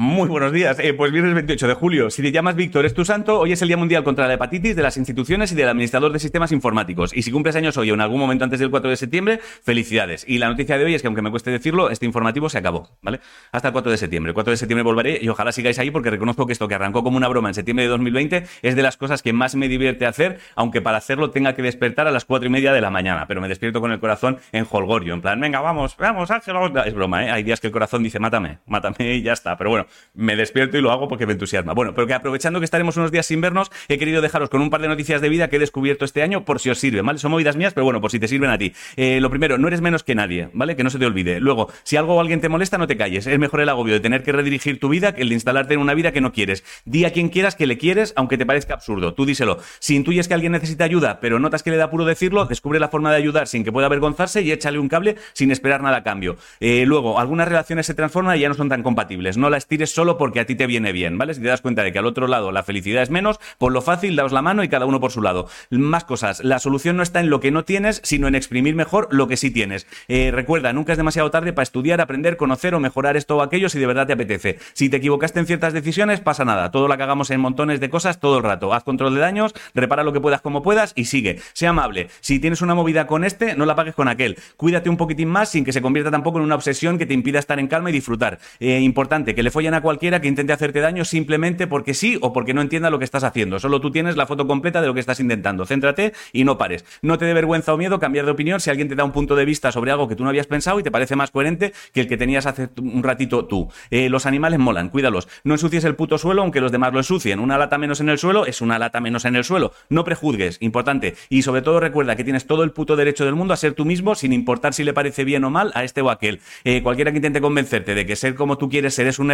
Muy buenos días. Eh, pues viernes 28 de julio. Si te llamas Víctor, es tu santo. Hoy es el Día Mundial contra la Hepatitis de las instituciones y del administrador de sistemas informáticos. Y si cumples años hoy o en algún momento antes del 4 de septiembre, felicidades. Y la noticia de hoy es que, aunque me cueste decirlo, este informativo se acabó, ¿vale? Hasta el 4 de septiembre. El 4 de septiembre volveré y ojalá sigáis ahí porque reconozco que esto que arrancó como una broma en septiembre de 2020 es de las cosas que más me divierte hacer, aunque para hacerlo tenga que despertar a las 4 y media de la mañana. Pero me despierto con el corazón en holgorio, en plan, venga, vamos, vamos, Ángel. Es broma, ¿eh? Hay días que el corazón dice, mátame, mátame y ya está. Pero bueno, me despierto y lo hago porque me entusiasma. Bueno, pero que aprovechando que estaremos unos días sin vernos, he querido dejaros con un par de noticias de vida que he descubierto este año por si os sirven, ¿vale? Son movidas mías, pero bueno, por si te sirven a ti. Eh, lo primero, no eres menos que nadie, ¿vale? Que no se te olvide. Luego, si algo o alguien te molesta, no te calles. Es mejor el agobio de tener que redirigir tu vida que el de instalarte en una vida que no quieres. Di a quien quieras que le quieres, aunque te parezca absurdo. Tú díselo. Si intuyes que alguien necesita ayuda, pero notas que le da puro decirlo, descubre la forma de ayudar sin que pueda avergonzarse y échale un cable sin esperar nada a cambio. Eh, luego, algunas relaciones se transforman y ya no son tan compatibles. No las tires solo porque a ti te viene bien, ¿vale? Si te das cuenta de que al otro lado la felicidad es menos, por lo fácil, daos la mano y cada uno por su lado. Más cosas. La solución no está en lo que no tienes, sino en exprimir mejor lo que sí tienes. Eh, recuerda, nunca es demasiado tarde para estudiar, aprender, conocer o mejorar esto o aquello si de verdad te apetece. Si te equivocaste en ciertas decisiones, pasa nada. Todo lo que hagamos en montones de cosas todo el rato. Haz control de daños, repara lo que puedas como puedas y sigue. Sea amable. Si tienes una movida con este, no la pagues con aquel. Cuídate un poquitín más sin que se convierta tampoco en una obsesión que te impida estar en calma y disfrutar. Eh, importante, que le follen a cualquiera que intente hacerte daño simplemente porque sí o porque no entienda lo que estás haciendo. Solo tú tienes la foto completa de lo que estás intentando. Céntrate y no pares. No te dé vergüenza o miedo cambiar de opinión si alguien te da un punto de vista sobre algo que tú no habías pensado y te parece más coherente que el que tenías hace un ratito tú. Eh, los animales molan, cuídalos. No ensucies el puto suelo aunque los demás lo ensucien. Una lata menos en el suelo es una lata menos en el suelo. No prejuzgues, importante. Y sobre todo recuerda que tienes todo el puto derecho del mundo a ser tú mismo sin importar si le parece bien o mal a este o aquel. Eh, cualquiera que intente convencerte de que ser como tú quieres ser es un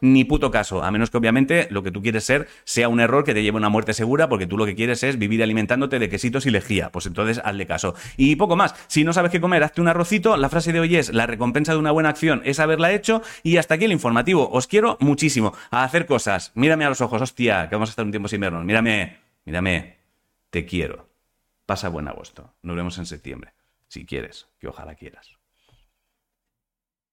ni puto caso. A menos que obviamente lo que tú quieres ser sea un error que te lleve a una muerte segura porque tú lo que quieres es vivir alimentándote de quesitos y lejía. Pues entonces hazle caso. Y poco más. Si no sabes qué comer, hazte un arrocito. La frase de hoy es, la recompensa de una buena acción es haberla hecho. Y hasta aquí el informativo. Os quiero muchísimo a hacer cosas. Mírame a los ojos, hostia, que vamos a estar un tiempo sin vernos. Mírame, mírame. Te quiero. Pasa buen agosto. Nos vemos en septiembre. Si quieres, que ojalá quieras.